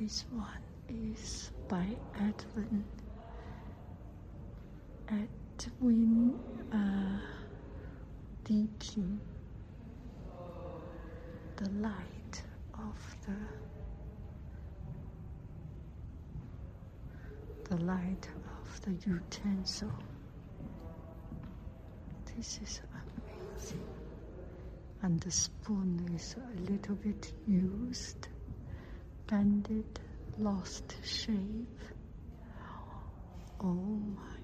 This one is by Edwin. Edwin uh. The light of the the light of the utensil. This is amazing. And the spoon is a little bit used bended, lost shape. Oh my.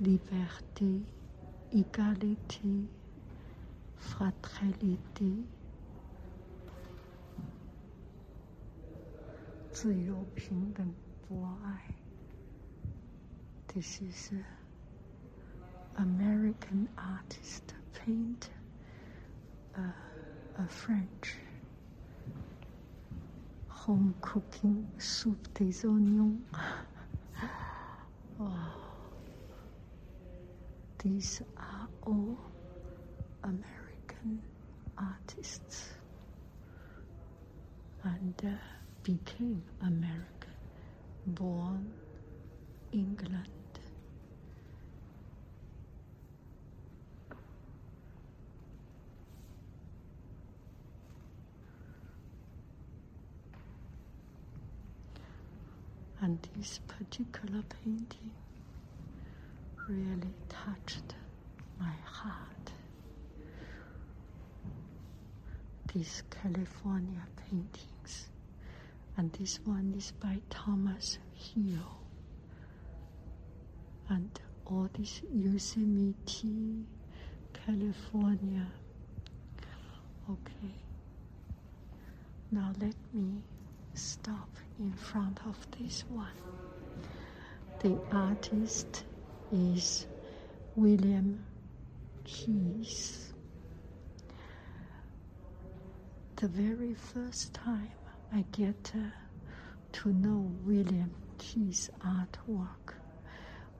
Liberté, égalité, fraternité, 自由、平等、博爱。This is an American artist paint uh, a French home cooking soup des oignons. wow. These are all American artists and uh, became American, born England. And this particular painting really touched my heart. These California paintings, and this one is by Thomas Hill. And all this Yosemite, California. Okay. Now let me stop in front of this one. The artist is William Keys. The very first time I get uh, to know William Keys' artwork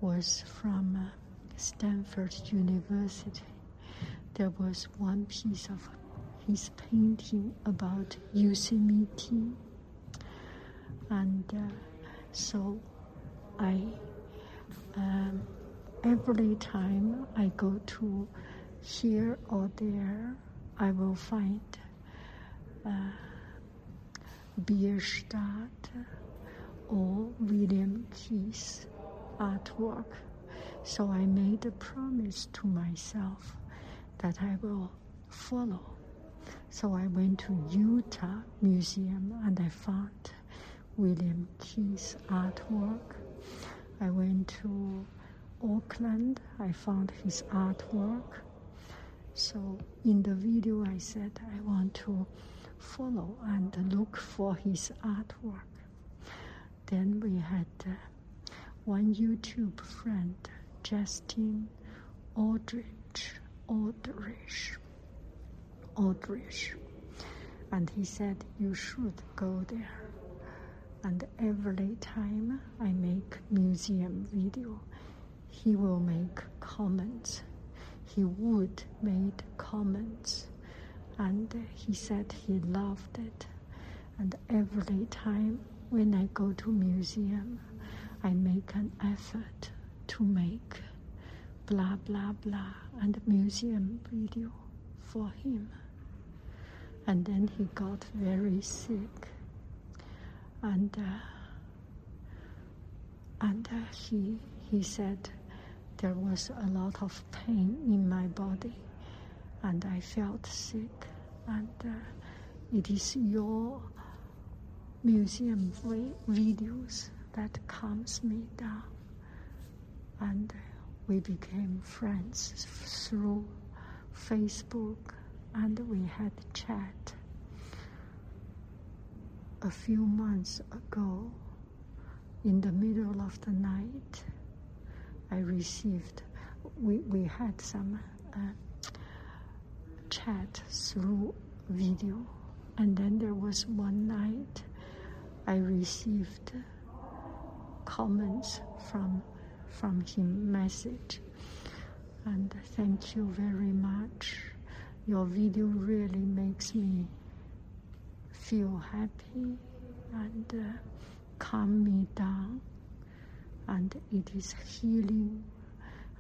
was from uh, Stanford University. There was one piece of his painting about Yosemite and uh, so I um, every time I go to here or there, I will find uh, Bierstadt or William Keys artwork. So I made a promise to myself that I will follow. So I went to Utah Museum and I found William Keys artwork. I went to Oakland, I found his artwork. So in the video, I said I want to follow and look for his artwork. then we had uh, one YouTube friend, Justin Aldrich, Aldrich, Aldrich, and he said you should go there. And every time I make museum video, he will make comments. He would make comments, and he said he loved it. And every time when I go to museum, I make an effort to make blah blah blah and museum video for him. And then he got very sick, and uh, and uh, he he said there was a lot of pain in my body, and I felt sick, and uh, it is your museum videos that calms me down. And we became friends through Facebook and we had chat. A few months ago, in the middle of the night, I received, we, we had some uh, chat through video. And then there was one night I received comments from from him message and thank you very much your video really makes me feel happy and uh, calm me down. And it is healing.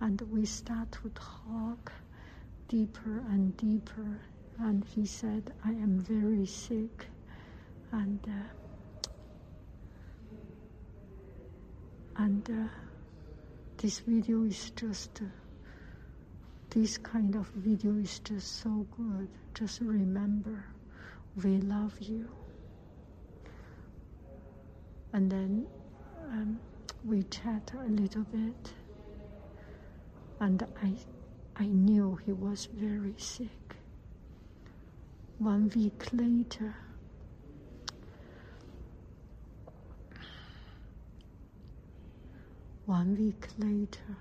And we start to talk deeper and deeper. And he said i am very sick. And uh, and uh, this video is just uh, this kind of video is just so good. Just remember we love you. And then um, we chat a little bit. And i i knew he was very sick. One week later One week later,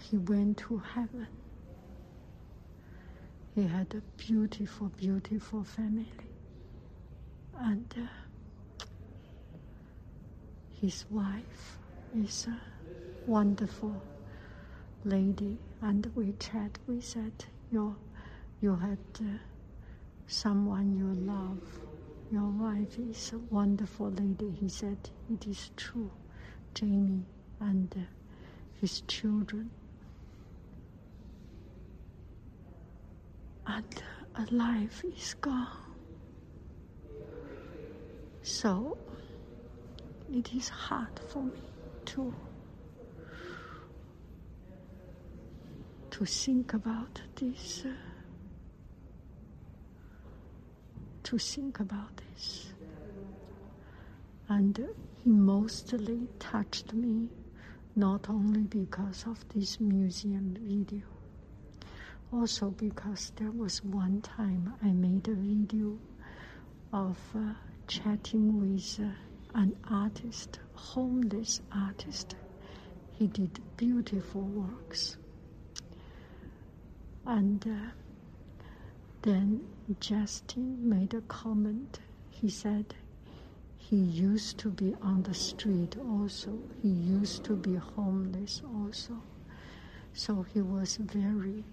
he went to heaven. He had a beautiful, beautiful family. And uh, his wife is a wonderful lady. And we chat, we said, you, you had uh, someone you love your wife is a wonderful lady. He said, It is true, Jamie and uh, his children. And a life is gone. So it is hard for me to to think about this. Uh, to think about this. And he mostly touched me not only because of this museum video, also because there was one time I made a video of uh, chatting with uh, an artist, homeless artist. He did beautiful works. And uh, then Justin made a comment. He said he used to be on the street also. He used to be homeless also. So he was very,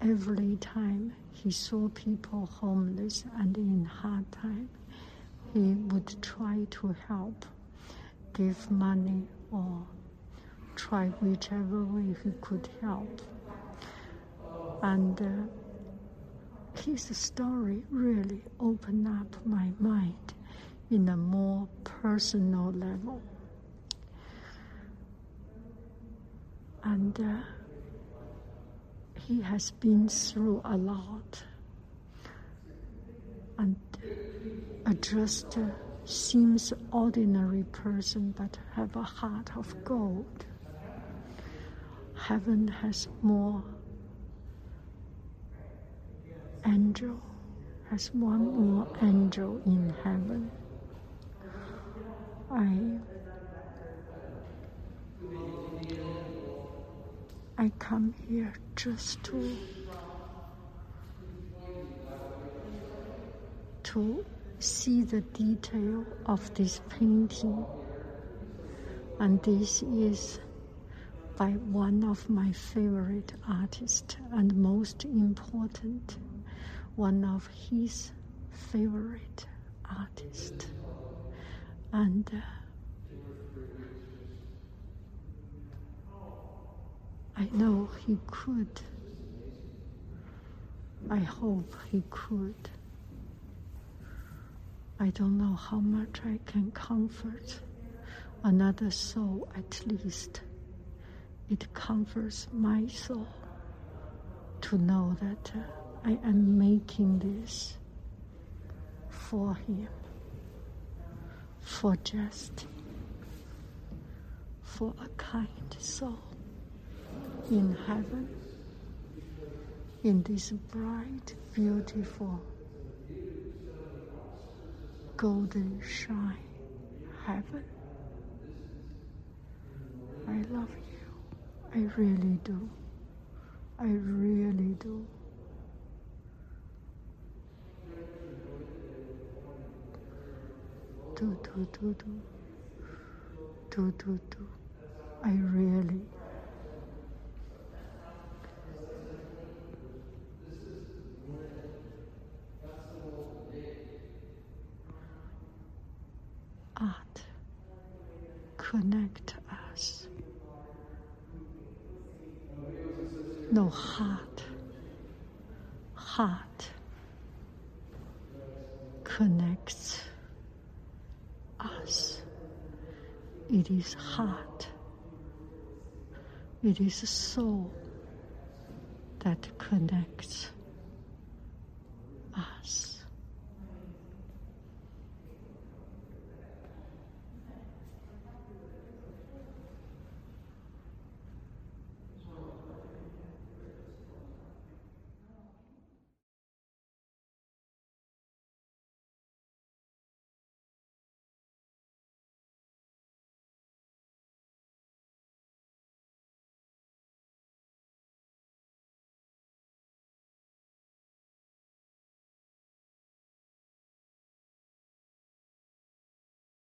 every time he saw people homeless and in hard time, he would try to help, give money or try whichever way he could help. And uh, his story really opened up my mind in a more personal level. And uh, he has been through a lot and a just seems ordinary person but have a heart of gold. Heaven has more angel, has one more angel in heaven. I I come here just to to see the detail of this painting. And this is by one of my favorite artists and most important, one of his favorite artists. And uh, I know he could. I hope he could. I don't know how much I can comfort another soul at least. It comforts my soul to know that uh, I am making this for him, for just, for a kind soul in heaven, in this bright, beautiful, golden shine heaven. I love you. I really do. I really do. Do, do, do, do. Do, do, do. I really. Connect us. No heart. Heart connects us. It is heart. It is soul that connects us.